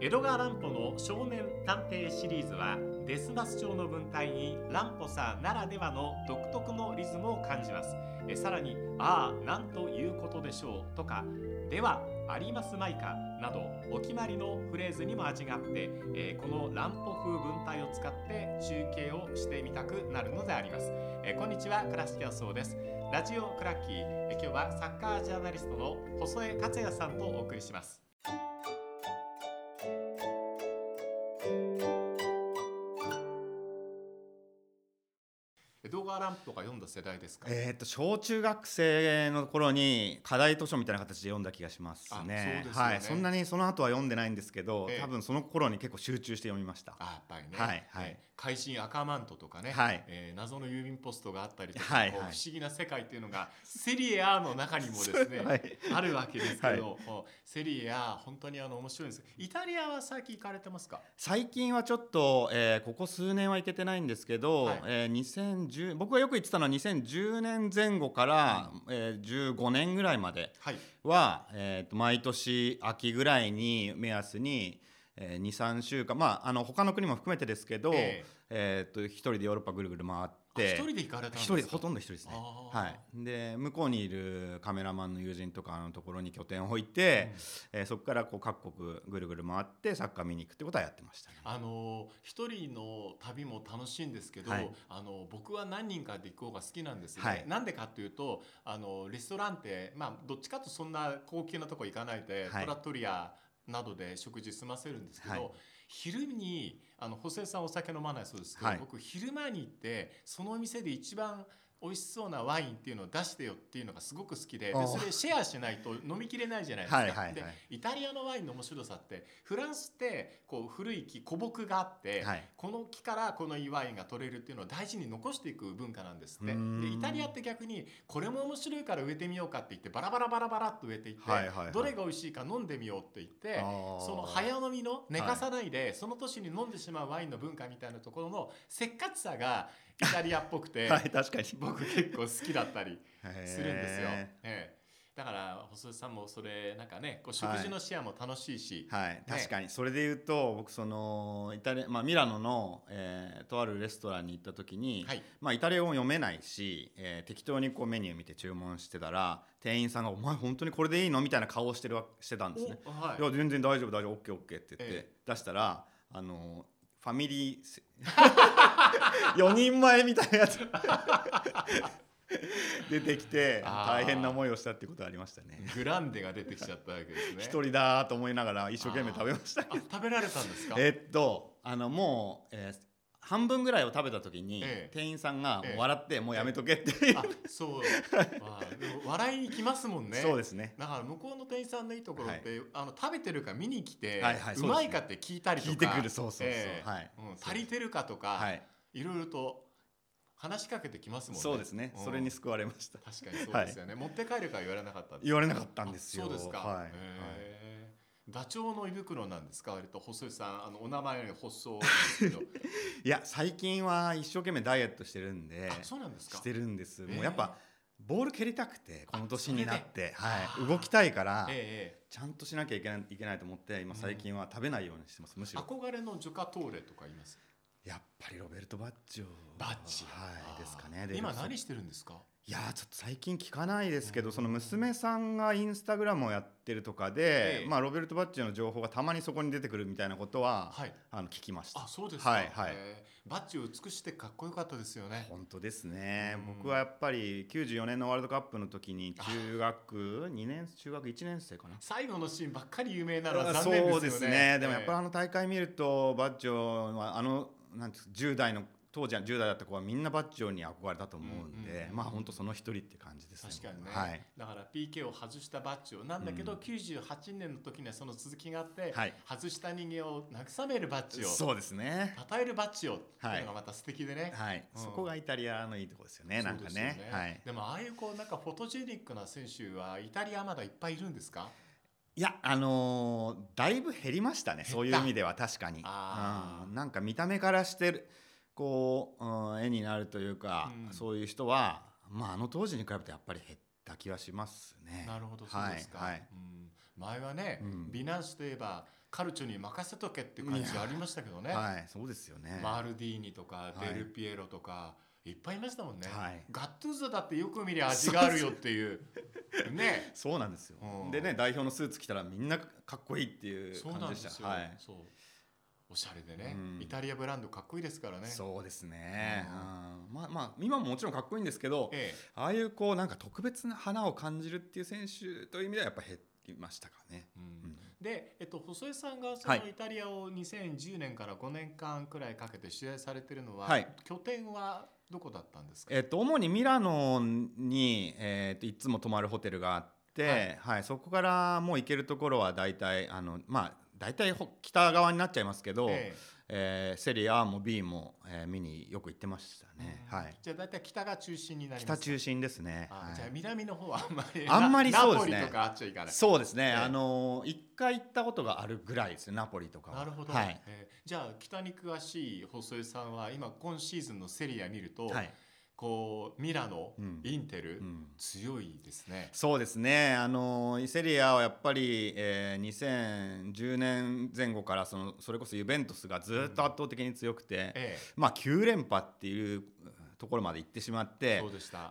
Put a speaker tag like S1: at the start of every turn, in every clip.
S1: 江戸川乱歩の少年探偵シリーズはデスマス調の文体に乱歩さんならではの独特のリズムを感じます。えさらに「ああなんということでしょう」とか「ではありますまいか」などお決まりのフレーズにも味があって、えーこの乱歩風文体を使って中継をしてみたくなるのであります、えーこんにちは倉敷康夫です。ラジオクラッキー、えー今日はサッカージャーナリストの細江克也さんとお送りします。江戸川乱歩とか読んだ世代ですか、
S2: えー、と小中学生の頃に課題図書みたいな形で読んだ気がします
S1: あ
S2: ね。
S1: そね。
S2: はい、そんなにその後は読んでないんですけど、
S1: ええ。
S2: 多分その頃に結構集中して読みました。
S1: あやっぱりね、
S2: はいはい。
S1: えー怪人赤マントとかね、
S2: はい。
S1: えー謎の郵便ポストがあったりとか、
S2: はいはい。
S1: 不思議な世界っていうのがセリエ A の中にもですね、
S2: はい。
S1: あるわけですけど、
S2: はい。
S1: セリエ A 本当にあの面白いんです。イタリアは最近行かれてますか？
S2: 最近はちょっと、えーここ数年は行けてないんですけど、
S1: はい。
S2: えー2010僕がよく言ってたのは2010年前後から、えー15年ぐらいまで
S1: はい。
S2: は、えーと毎年秋ぐらいに目安に、えー、23週間。まああの他の国も含めてですけど、
S1: え
S2: え。ーと一人でヨーロッパぐるぐる回っ
S1: あ
S2: て
S1: 一人で行かれたんです
S2: 一
S1: か
S2: 人ほとんど一人ですね。はい、で向こうにいるカメラマンの友人とかのところに拠点を置いて、えーそこからこう各国ぐるぐる回ってサッカー見に行くってことはやってました。ね。
S1: あの一人の旅も楽しいんですけど、
S2: はい。
S1: あの僕は何人かで行く方が好きなんですね。
S2: はい。
S1: なんでかというとあのレストランってまあどっちかとそんな高級なとこ行かないで、
S2: はい。
S1: トラトリアなどで食事済ませるんですけど、
S2: はい。
S1: 昼にあの補正さんお酒飲まないそうですけど、
S2: はい。
S1: 僕昼間に行ってそのお店で一番美味しそうなワインっていうのを出してよっていうのがすごく好きででそれシェアしないと飲みきれないじゃないですか。
S2: はいはいはい。
S1: でイタリアのワインの面白さってフランスってこう古い木古木があって、
S2: はい。
S1: この木からこのいいワインが取れるっていうのを大事に残していく文化なんですって。でイタリアって逆にこれも面白いから植えてみようかって言ってバラバラバラバラっと植えていって、
S2: はいはいはい。
S1: どれが美味しいか飲んでみようって言ってその早飲みの寝かさないで、その年に飲んでしまうワインの文化みたいなところのせっかちさがイタリアっぽくて、
S2: はい確かに。
S1: 僕結構好きだったりするんですよ。
S2: へ
S1: ええ。だから細井さんもそれなんかねこう食事のシェアも楽しいし、
S2: ーはい確かに。それで言うと僕そのイタリア、まあ、ミラノの、えーとあるレストランに行った時に、
S1: はい。
S2: まあ、イタリア語も読めないし、えー適当にこうメニュー見て注文してたら店員さんが「お前本当にこれでいいの?」みたいな顔をしてるわしてたんですね。
S1: おはい。
S2: いや全然大丈夫大丈夫オッケーオッケーって言って、
S1: え
S2: 出したらあのファミリーせ 4人前みたいなやつ。出てきて大変な思いをしたっていうことはありましたね。
S1: グランデが出てきちゃったわけですね。
S2: 一人だと思いながら一生懸命食べました
S1: 食べられたんですか？
S2: えっとあのもう、えー半分ぐらいを食べた時に、
S1: ええ。
S2: 店員さんが笑って、もうやめとけって、
S1: あそう。まあでも笑いに来ますもんね。
S2: そうですね。
S1: だから向こうの店員さんのいいところって、あの食べてるか見に来て、
S2: はいはいう
S1: まいかって聞いたりとか。
S2: 聞いてくる。そうそうそう。
S1: ええ。
S2: はい。
S1: うん足りてるかとか、
S2: はい
S1: い、ろいろと話しかけてきますもんね。
S2: そうですね、
S1: うん。
S2: それに救われました。
S1: 確かにそうですよね。持って帰るか言われなかったんですか
S2: 言われなかったんですよ。
S1: あそうですか。
S2: はい。
S1: へえダチョウの胃袋なんですか？割と細井さんあのお名前より細いですけど。
S2: いや最近は一生懸命ダイエットしてるんで
S1: あそうなんですか？
S2: してるんです、
S1: ええ
S2: もうやっぱボール蹴りたくてこの年になって、
S1: あ
S2: はい、動きたいから、
S1: ええ
S2: ちゃんとしなきゃいけないいけないと思って今最近は食べないようにしてますむしろ。
S1: 憧れのジョカトーレとか言います？
S2: やっぱりロベルト・バッジョ
S1: バッジ。
S2: はいですかね。
S1: 今何してるんですか？
S2: いやーちょっと最近聞かないですけど、
S1: うん。
S2: その娘さんがインスタグラムをやってるとかで、
S1: ええ。
S2: まあ、ロベルト・バッジョの情報がたまにそこに出てくるみたいなことは、
S1: はい。
S2: あの聞きました。
S1: あそうですか、
S2: はいはい。
S1: えー。バッジ美しくてかっこよかったですよね。
S2: 本当ですね、
S1: うん。
S2: 僕はやっぱり94年のワールドカップの時に中学2年中学1年生かな。
S1: 最後のシーンばっかり有名なのは残念ですよね。
S2: そうですね。でもやっぱりあ
S1: り
S2: の大会見るとバッジョはあのなんていうんですか10代の当時は10代だった子はみんなバッジョに憧れたと思うんで、
S1: うんうん
S2: まあ本当その一人って感じですね。
S1: 確かにね、
S2: はい、
S1: だから PK を外したバッジをなんだけど、
S2: うん。
S1: 98年の時にはその続きがあって、
S2: はい。
S1: 外した人間を慰めるバッジを
S2: そうですね。
S1: 称えるバッジをっていうのがまた素敵でね、
S2: はい、
S1: うん。
S2: そこがイタリアのいいところですよね。なんかね。はい。
S1: でもああいうこうなんかフォトジェニックな選手はイタリアまだいっぱいいるんですか？
S2: いやあのーだいぶ減りましたねそういう意味では確かに。うん、なんか見た目からしてるこう、うん、絵になるというか、
S1: うん。
S2: そういう人は、まあ、あの当時に比べてやっぱり減った気はしますね。
S1: なるほどそうですか、
S2: はいはい。
S1: うん、前はね、
S2: うん。
S1: ビナンスといえばカルチョに任せとけっていう感じありましたけどね、
S2: はい、そうですよね。
S1: マールディーニとか
S2: い。
S1: デルピエロとか、い、っぱいいましたもんね、
S2: はい。
S1: ガットゥーザだってよく見りゃ味があるよっていう。ね。
S2: そうなんですよ。
S1: うん。
S2: でね、代表のスーツ着たらみんなかっこいいっていう
S1: そう
S2: 感じでした。
S1: なんですよ、
S2: はい。
S1: そうおしゃれでね、
S2: うん。
S1: イタリアブランドかっこいいですからね。
S2: そうですね。
S1: う
S2: うん。まあまあ今ももちろんかっこいいんですけど、
S1: え
S2: ああいうこうなんか特別な花を感じるっていう選手という意味ではやっぱ減りましたかね。
S1: えうん。
S2: うん。
S1: で、えっと、細江さんがそ
S2: はい。
S1: のイタリアを2010年から5年間くらいかけて取材されてるのは、
S2: はい。
S1: 拠点はどこだったんですか、
S2: えっと主にミラノにえっといつも泊まるホテルがあって、
S1: は
S2: はいい、そこからもう行けるところは大体あのまあ大体ほ北側になっちゃいますけど、
S1: え
S2: えーセリアも B も、えー見によく行ってました
S1: え
S2: ね。
S1: うん
S2: はい。
S1: じゃあ大体北が中心になりますか？
S2: 北中心ですね。
S1: あ
S2: はい
S1: じゃあ南の方はあんまり
S2: あんまり
S1: ナ
S2: そうですね
S1: ナポリとかあっちゃいかない
S2: そうですね。
S1: ええ
S2: あのー一回行ったことがあるぐらいですね。ナポリとかは。
S1: なるほど、
S2: はい。
S1: えーじゃあ北に詳しい細江さんは今今シーズンのセリア見ると、
S2: はい。
S1: こうミラノ、
S2: うん
S1: インテル、
S2: うん
S1: 強いですね。
S2: そうですね。あのーセリアはやっぱり、えー、2010年前後からそのそれこそユベントスがずっと圧倒的に強くて、
S1: え
S2: まあ9連覇っていうところまで行ってしまっ
S1: え
S2: て。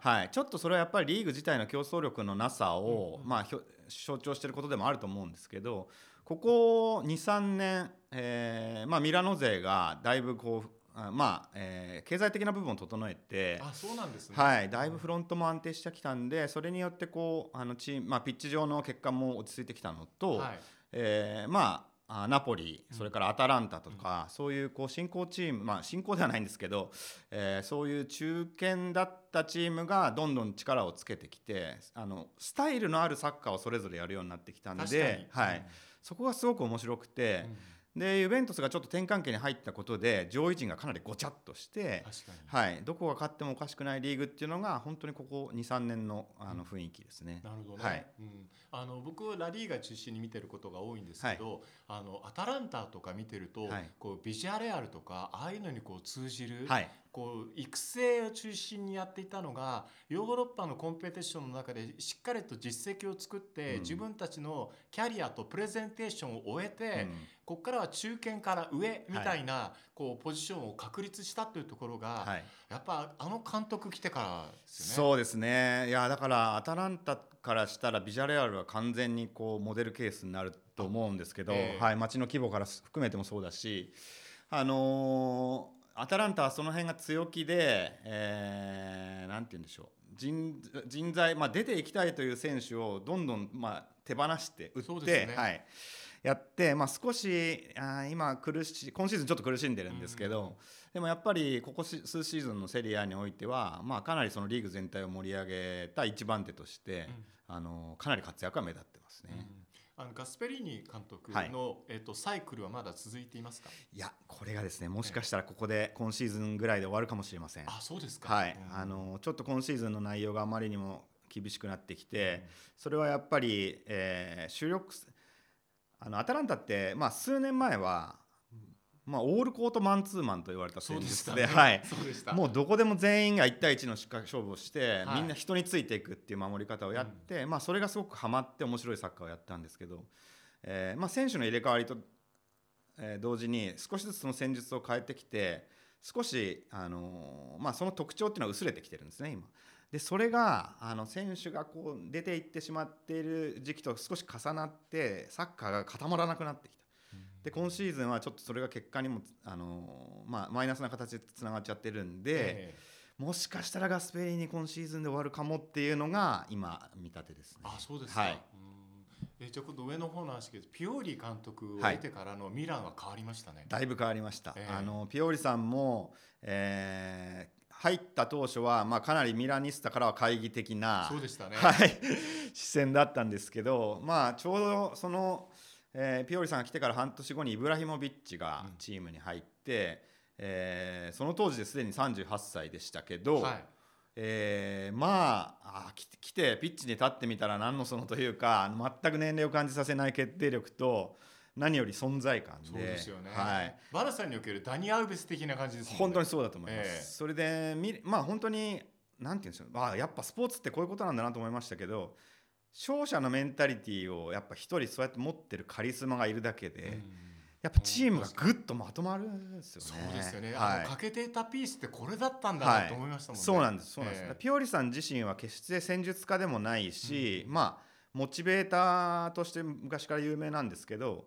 S2: はい、ちょっとそれはやっぱりリーグ自体の競争力のなさを、
S1: うんうん
S2: まあ、象徴していることでもあると思うんですけどここ23年、えーまあ、ミラノ勢がだいぶこうあまあ、えー経済的な部分を整えて。
S1: あそうなんですね。
S2: はい、だいぶフロントも安定してきたんでそれによってこうあのチーム、まあ、ピッチ上の結果も落ち着いてきたのと、
S1: はい。
S2: えーまああナポリそれからアタランタとか、そういうこう新興チームまあ新興ではないんですけど、えーそういう中堅だったチームがどんどん力をつけてきてあのスタイルのあるサッカーをそれぞれやるようになってきたんで、はい、そこがすごく面白くて
S1: うん、うん
S2: でユベントスがちょっと転換期に入ったことで上位陣がかなりごちゃっとして。はい、どこが勝ってもおかしくないリーグっていうのが本当にここ23年のあの雰囲気ですね。
S1: なるほどね、
S2: はい。
S1: うん、あの僕ラリーガ中心に見てることが多いんですけど、あのアタランタとか見てると、
S2: はい。
S1: こうビジュアレアルとかああいうのにこう通じる、
S2: はい、
S1: こう育成を中心にやっていたのがヨーロッパのコンペティションの中でしっかりと実績を作って、
S2: うん。
S1: 自分たちのキャリアとプレゼンテーションを終えて、
S2: うん。
S1: ここからは中堅から上みたいな、こうポジションを確立したというところが、
S2: はい。
S1: やっぱあの監督来てからですよね。
S2: そうですね。いやだからアタランタからしたらビジャレアルは完全にこうモデルケースになると思うんですけど、
S1: ええ。
S2: はい、街の規模から含めてもそうだし、あのーアタランタはその辺が強気で、えーなんて言うんでしょう。人人材、まあ、出ていきたいという選手をどんどん、まあ、手放して売って、
S1: ね。
S2: はい、やって、まあ、少しあー今苦しい今シーズンちょっと苦しんでるんですけど、
S1: うん。
S2: でもやっぱりここし数シーズンのセリアにおいては、まあ、かなりそのリーグ全体を盛り上げた一番手として、あのかなり活躍が目立ってますね。
S1: うんあのガスペリーニ監督の、
S2: はい
S1: えっとサイクルはまだ続いていますか？
S2: いやこれがですねもしかしたらここで今シーズンぐらいで終わるかもしれません。
S1: あ、そうですか。
S2: はい、
S1: うん
S2: あのちょっと今シーズンの内容があまりにも厳しくなってきて、それはやっぱり、えー主力あのアタランタって、まあ、数年前は、まあ、オールコートマンツーマンと言われた戦
S1: そうでし
S2: 術。ではい。もうどこでも全員が1対1の勝負をして、
S1: はい
S2: みんな人についていくっていう守り方をやって、まあ、それがすごくハマって面白いサッカーをやったんですけど、えーまあ、選手の入れ替わりと、えー同時に少しずつその戦術を変えてきて少し、あのーまあ、その特徴っていうのは薄れてきてるんですね今。でそれがあの選手がこう出ていってしまっている時期と少し重なってサッカーが固まらなくなってきた。で今シーズンはちょっとそれが結果にも、あのーまあ、マイナスな形でつながっちゃってるんで、
S1: ええ
S2: もしかしたらガスペリーニ今シーズンで終わるかもっていうのが今見立てですね。
S1: あ、そうですか。
S2: はい
S1: うんえじゃあ今度上の方の話ですピオーリ監督を
S2: はい
S1: 得てからのミランは変わりましたね。
S2: だいぶ変わりました。
S1: ええ
S2: あのピオーリさんも、えー入った当初は、まあ、かなりミラニスタからは懐疑的な、
S1: そうでしたね。
S2: はい、視線だったんですけど、まあ、ちょうどその、えーピオリさんが来てから半年後にイブラヒモビッチが
S1: うん
S2: チームに入って、えーその当時ですでに38歳でしたけど、
S1: はい。
S2: えーまああ来て来てピッチに立ってみたら何のそのというか全く年齢を感じさせない決定力と何より存在感で
S1: そうですよね。
S2: はい、
S1: バラさんにおけるダニ・アウベス的な感じですね。
S2: 本当にそうだと思います、
S1: ええ
S2: それでみまあ本当になんていうんですか、まあ、やっぱスポーツってこういうことなんだなと思いましたけど勝者のメンタリティーをやっぱ一人そうやって持ってるカリスマがいるだけで、
S1: うん。
S2: やっぱチームがぐっとまとまるんですよね。
S1: そうですよね、
S2: はい。
S1: あの欠けていたピースってこれだったんだ
S2: は
S1: ない。と思いましたもんね、
S2: そうなんですそうなんです、
S1: ええ。
S2: ピオリさん自身は決して戦術家でもないし、まあモチベーターとして昔から有名なんですけど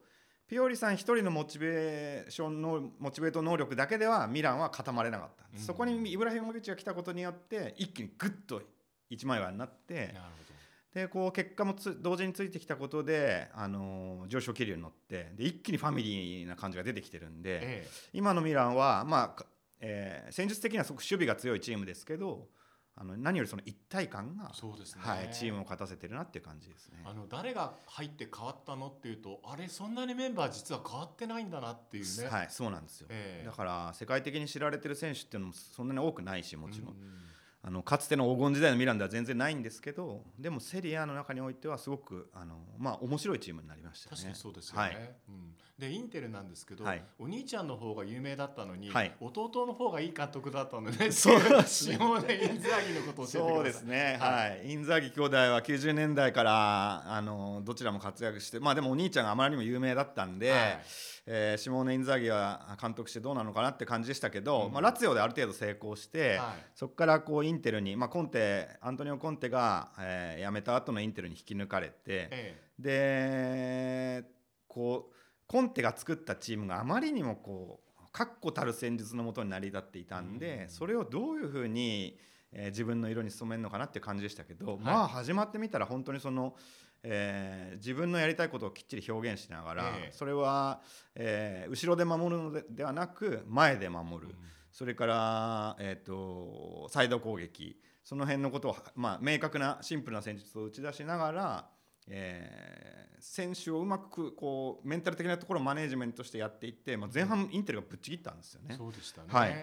S2: ピオリさん一人のモチベーションのモチベート能力だけではミランは固まれなかった、
S1: うん。
S2: そこにイブラヒモビッチが来たことによって一気にグッと一枚岩になって
S1: なるほ
S2: でこう結果もつ同時についてきたことで、あのー上昇気流に乗ってで一気にファミリーな感じが出てきてるんで、
S1: ど、え。
S2: 今のミランは、まあかえー戦術的にはすごく守備が強いチームですけどあの何よりその一体感が
S1: え、そうですね、
S2: はい、チームを勝たせてるなっていう感じですね。
S1: あの誰が入って変わったのっていうとあれそんなにメンバー実は変わってないんだなっていうね、
S2: はい、そうなんですよ、
S1: ええ。
S2: だから世界的に知られてる選手っていうのもそんなに多くないしもちろんあのかつての黄金時代のミランでは全然ないんですけどでもセリアの中においてはすごくあの、まあ、面白いチームになりましたよね。
S1: 確かにそうですよね、
S2: はい。
S1: うん、でインテルなんですけど、
S2: はい。
S1: お兄ちゃんの方が有名だったのに、
S2: はい。
S1: 弟の方がいい監督だったのでね
S2: そうですね。
S1: インザーギのことを教えてください
S2: そうですね、
S1: は
S2: はいインザーギ兄弟は90年代からあのどちらも活躍して、まあ、でもお兄ちゃんがあまりにも有名だったんで、
S1: はい
S2: えーシモーネ・インザーギは監督してどうなのかなって感じでしたけど、
S1: うん
S2: まあ、ラツィオである程度成功して、
S1: はい
S2: そこからこうインテルに、まあ、コンテアントニオ・コンテが、えー辞めた後のインテルに引き抜かれて、
S1: え
S2: でこうコンテが作ったチームがあまりにもこう確固たる戦術のもとに成り立っていたんで、
S1: うん。
S2: それをどういうふうに、えー自分の色に染めるのかなっていう感じでしたけど、まあ始まってみたら本当にその、えー自分のやりたいことをきっちり表現しながら、
S1: ええ。
S2: それは、えー後ろで守るのでではなく前で守る、
S1: うん。
S2: それから、えー、とサイド攻撃。その辺のことを、まあ、明確なシンプルな戦術を打ち出しながら、えー選手をうまくこうメンタル的なところをマネージメントしてやっていって、まあ、前半インテルがぶっちぎったんですよね。
S1: そうでしたね、
S2: はい。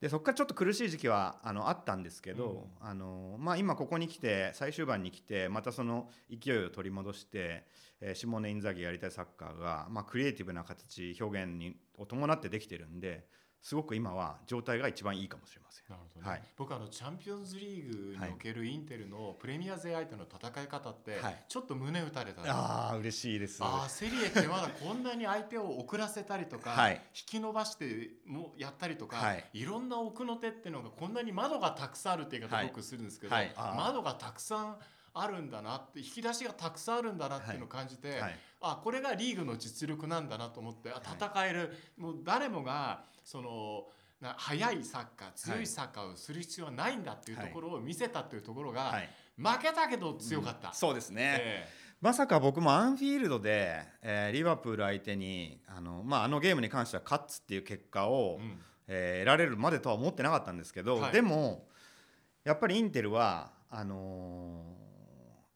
S2: でそこからちょっと苦しい時期はあのあったんですけど、
S1: う
S2: あのまあ、今ここに来て最終盤に来てまたその勢いを取り戻して、えーシネ・インザギがやりたいサッカーが、まあ、クリエイティブな形表現にを伴ってできてるんですごく今は状態が一番いいかもしれません。
S1: なるほどね、
S2: はい。
S1: 僕あのチャンピオンズリーグにおけるインテルのプレミア勢相手の戦い方って、
S2: はい。
S1: ちょっと胸打たれた。
S2: ああ嬉しいです。
S1: あーセリエってまだこんなに相手を遅らせたりとか、
S2: はい。
S1: 引き伸ばしてもやったりとか、
S2: はい。
S1: い、ろんな奥の手っていうのがこんなに窓がたくさんあるって言い方
S2: はい。
S1: よくするんですけど、窓がたくさんあるんだなって引き出しがたくさんあるんだなっていうのを感じて、
S2: はい。
S1: あこれがリーグの実力なんだなと思ってあ
S2: はい。
S1: 戦える、もう誰もがそのな速いサッカー強いサッカーをする必要はないんだっていうところを見せたっていうところが、
S2: はい。
S1: 負けたけど強かった。
S2: うん。そうですね、
S1: え
S2: まさか僕もアンフィールドで、えーリバプール相手にあの,、まあ、あのゲームに関しては勝つっていう結果
S1: え
S2: を、
S1: うん。
S2: えー得られるまでとは思ってなかったんですけど、
S1: はい。
S2: でもやっぱりインテルはあのー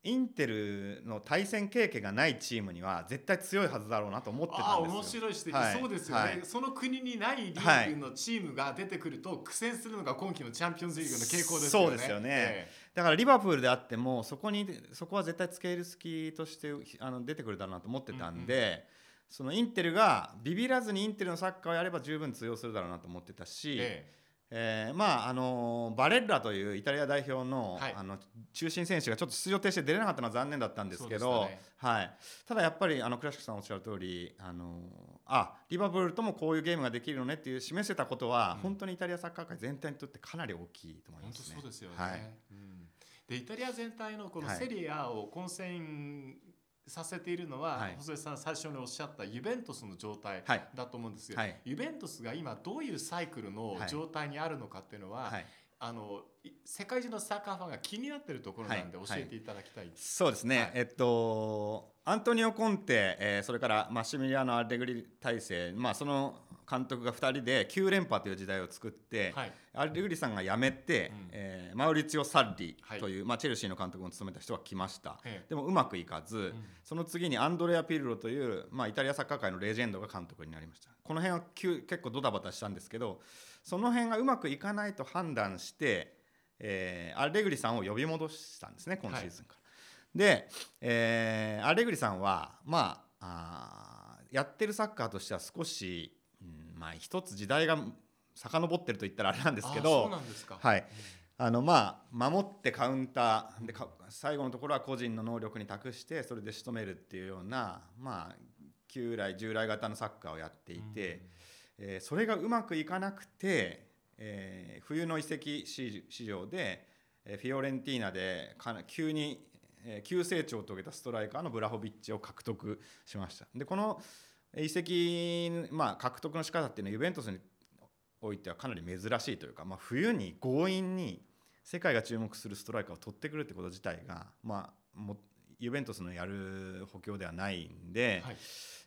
S2: インテルの対戦経験がないチームには絶対強いはずだろうなと思ってたんですよ。
S1: 面白い指摘、
S2: はい。
S1: そうですよね、
S2: はい。
S1: その国にないリーグのチームが出てくると苦戦するのが今季のチャンピオンズリーグの傾向ですよね。
S2: そうですよね。
S1: え
S2: だからリバプールであってもそこにそこは絶対つけ入る隙としてあの出てくるだろうなと思ってたんで、そのインテルがビビらずにインテルのサッカーをやれば十分通用するだろうなと思ってた
S1: え
S2: し、
S1: え
S2: えーまああのバレッラというイタリア代表の,、
S1: はい。
S2: あの中心選手がちょっと出場停止で出れなかったのは残念だったんですけ
S1: そ
S2: ど、
S1: ね。
S2: はい、ただやっぱりあのクラシックさんおっしゃる通りあのあリバプールともこういうゲームができるのねっていう示せたことは、
S1: うん。
S2: 本当にイタリアサッカー界全体にとってかなり大きいと思い
S1: 本当
S2: ますね。
S1: そうですよね。
S2: はい。
S1: うん。でイタリア全体のこの
S2: はい。
S1: セリエAを混戦させているのは、
S2: はい。
S1: 細井さん最初におっしゃったユベントスの状態
S2: はい。
S1: だと思うんですよ。
S2: はい。
S1: ユベントスが今どういうサイクルの
S2: はい。
S1: 状態にあるのかっていうのは、
S2: はい。
S1: あのい世界中のサッカーファンが気になっているところなんで教
S2: はい。
S1: えていただきたい。
S2: そうですね、
S1: はい。
S2: えっとアントニオ・コンテ、えーそれからマッシミリアーノ・アレグリ体制、まあ、その監督が2人で9連覇という時代を作って、
S1: はい。
S2: アレグリさんが辞めて、
S1: うん。
S2: えーマウリツィオ・サッリ
S1: はい
S2: という、まあ、チェルシーの監督も務めた人が来ました、
S1: ええ。
S2: でもうまくいかず、
S1: ん。
S2: その次にアンドレア・ピルロという、まあ、イタリアサッカー界のレジェンドが監督になりました。この辺は急結構ドタバタしたんですけどその辺がうまくいかないと判断して、えーアレグリさんを呼び戻したんですね今シーズンから。で、えーアレグリさんはまああーやってるサッカーとしては少し、うんまあ、一つ時代が遡ってると言ったらあれなんですけど。はいあのまあ守ってカウンターでか最後のところは個人の能力に託してそれで仕留めるっていうようなまあ旧来従来型のサッカーをやっていて、えーそれがうまくいかなくて、えー冬の移籍市市場で、えーフィオレンティーナでかな急に、えー急成長を遂げたストライカーのブラホビッチを獲得しました。でこの移籍、まあ、獲得の仕方っていうのはユベントスにおいてはかなり珍しいというか、まあ、冬に強引に世界が注目するストライカーを取ってくるってこと自体が、まあ、もユベントスのやる補強ではないんで、
S1: はい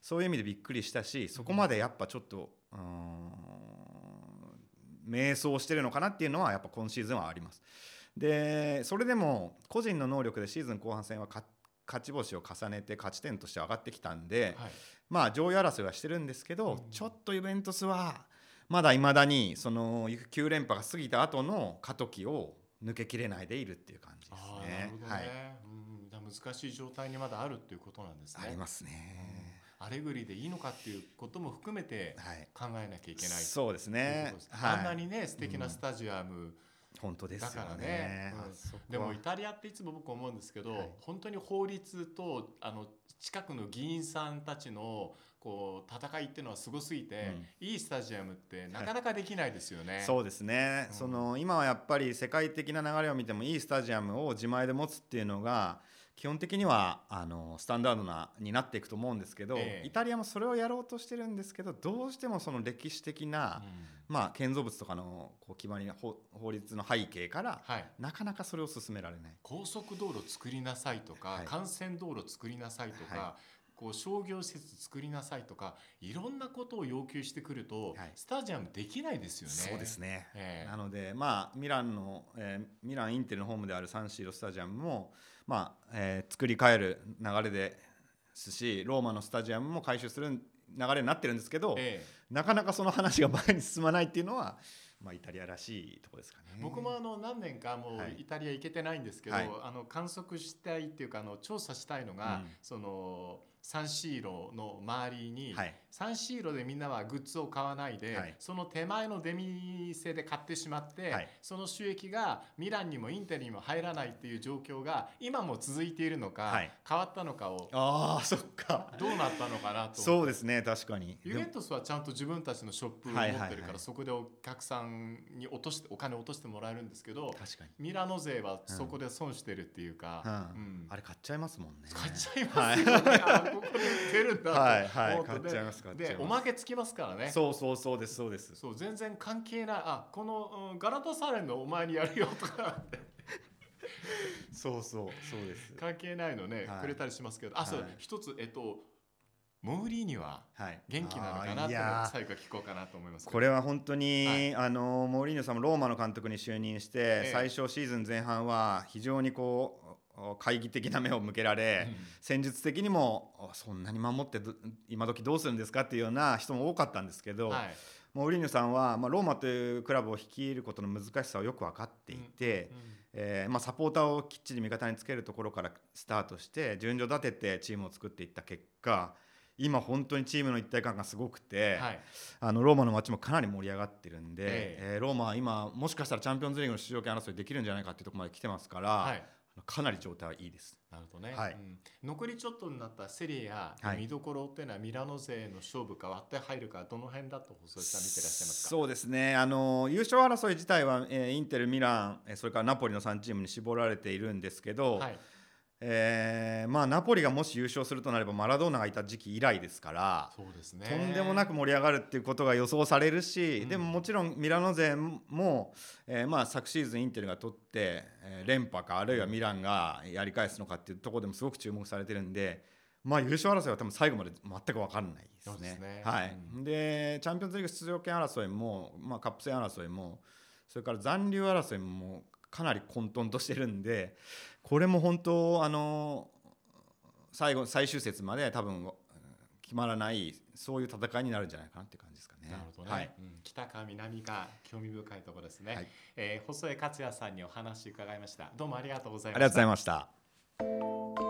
S2: そういう意味でびっくりしたしそこまでやっぱちょっとうーん迷走してるのかなっていうのはやっぱ今シーズンはあります。でそれでも個人の能力でシーズン後半戦は勝勝ち星を重ねて勝ち点として上がってきたんで、
S1: はい。
S2: まあ上位争いはしてるんですけど、
S1: うん。
S2: ちょっとユベントスはまだいまだにその9連覇が過ぎた後の過渡期を抜けきれないでいるっていう感じですね。はい、
S1: 難しい状態にまだあるっていうことなんですね。
S2: ありますね。
S1: アレグリでいいのかっていうことも含めて
S2: はい、
S1: 考えなきゃいけない
S2: そうです
S1: という
S2: ね。
S1: ことです。
S2: はい、
S1: あんなにね素敵なスタジアム、
S2: 本当ですよ
S1: だからね
S2: ね。
S1: うん。でもイタリアっていつも僕思うんですけど、
S2: はい。
S1: 本当に法律とあの近くの議員さんたちのこう戦いっていうのはすごすぎて、いいスタジアムってなかなかできないですよね。
S2: そうですね、
S1: うん。
S2: その今はやっぱり世界的な流れを見てもいいスタジアムを自前で持つっていうのが基本的にはあのスタンダードなになっていくと思うんですけど、
S1: ええ。
S2: イタリアもそれをやろうとしてるんですけどどうしてもその歴史的な、
S1: うん。
S2: まあ、建造物とかのこう決まりな法法律の背景から
S1: はい、
S2: なかなかそれを進められない。
S1: 高速道路作りなさいとか、
S2: はい。
S1: 幹線道路作りなさいとか、
S2: は
S1: こう商業施設作りなさいとかいろんなことを要求してくると、
S2: はい。
S1: スタジアムできないですよね。
S2: そうですね。
S1: ええ。
S2: なので、まあ、ミランの、えーミランインテルのホームであるサンシーロスタジアムも、まあえー作り変える流れですしローマのスタジアムも改修する流れになってるんですけど、
S1: え
S2: なかなかその話が前に進まないっていうのは、まあ、イタリアらしいところですかね。
S1: え僕もあの何年かも
S2: はい。
S1: うイタリア行けてないんですけど、
S2: はい。
S1: あの観測したいっていうかあの調査したいのが、
S2: うん。
S1: そのサンシーロの周りに、
S2: はい
S1: サンシーロでみんなはグッズを買わないで、
S2: はい。
S1: その手前の出店で買ってしまって、
S2: はい。
S1: その収益がミランにもインテルにも入らないっていう状況が今も続いているのか、
S2: はい。
S1: 変わったのかを
S2: ああそっか。
S1: どうなったのかなと。
S2: そうですね確かに。
S1: ユベントスはちゃんと自分たちのショップを持
S2: はいはいはい。
S1: ってるからそこでお客さんに落としてお金を落としてもらえるんですけど
S2: 確かに、
S1: ミラノ勢はそこで損してるっていうか、
S2: うん。
S1: うん。
S2: あれ買っちゃいますもんね。
S1: 買っちゃいますよね、あここで売ってるんだと
S2: はいはい。買っちゃいます買っちゃい
S1: で
S2: ます。
S1: おまけつきますからね。
S2: そうそうそうですそうです。
S1: そう全然関係ない。あこの、うんガラタサレンのお前にやるよとか。って
S2: そうそうそうです。
S1: 関係ないのね、
S2: はい。
S1: くれたりしますけど。あそう、
S2: はい。
S1: 一つえっとモウリーニは
S2: はい。
S1: 元気なのかな？って最後聞こうかなと思います
S2: これは本当に、
S1: はい。
S2: あのモーリーニョさんもローマの監督に就任して、
S1: ええ。
S2: 最初シーズン前半は非常にこうお懐疑的な目を向けられ、
S1: うん。
S2: 戦術的にもおそんなに守ってど今時どうするんですかっていうような人も多かったんですけど、
S1: はい。
S2: モーリーニョさんは、まあ、ローマというクラブを率いることの難しさをよく分かっていて、えーまあ、サポーターをきっちり味方につけるところからスタートして順序立ててチームを作っていった結果今本当にチームの一体感がすごくて、
S1: はい。
S2: あのローマの街もかなり盛り上がってるんで、
S1: え。
S2: えーローマは今もしかしたらチャンピオンズリーグの出場権争いできるんじゃないかっていうところまで来てますから、
S1: はい
S2: かなり状態はいいです。
S1: なるほどね、
S2: はい。
S1: うん。残りちょっとになったセリエや
S2: はい。
S1: 見どころっていうのはミラノ勢の勝負か割って入るかどの辺だと細井さん見てらっしゃいますか？
S2: そうですね。あの優勝争い自体は、えーインテル、ミランえーそれからナポリの3チームに絞られているんですけど、
S1: はい
S2: えーまあ、ナポリがもし優勝するとなればマラドーナがいた時期以来ですから。
S1: そうですね。
S2: とんでもなく盛り上がるっていうことが予想されるし、
S1: うん。
S2: でももちろんミラノ勢も、えーまあ、昨シーズンインテルが取って、えー連覇かあるいはミランがやり返すのかっていうところでもすごく注目されてるんで、まあ、優勝争いは多分最後まで全く分かんないですね。
S1: ですね。
S2: はい。
S1: うん。
S2: でチャンピオンズリーグ出場権争いも、まあ、カップ戦争いもそれから残留争いもかなり混沌としてるんでこれも本当あの最後最終節まで多分決まらないそういう戦いになるんじゃないかなっていう感じですかね。
S1: なるほどね、
S2: はい。
S1: うん。北か南か興味深いところですね、
S2: はい。
S1: えー細江克也さんにお話伺いました。どうもありがとうございました。
S2: ありがとうございました。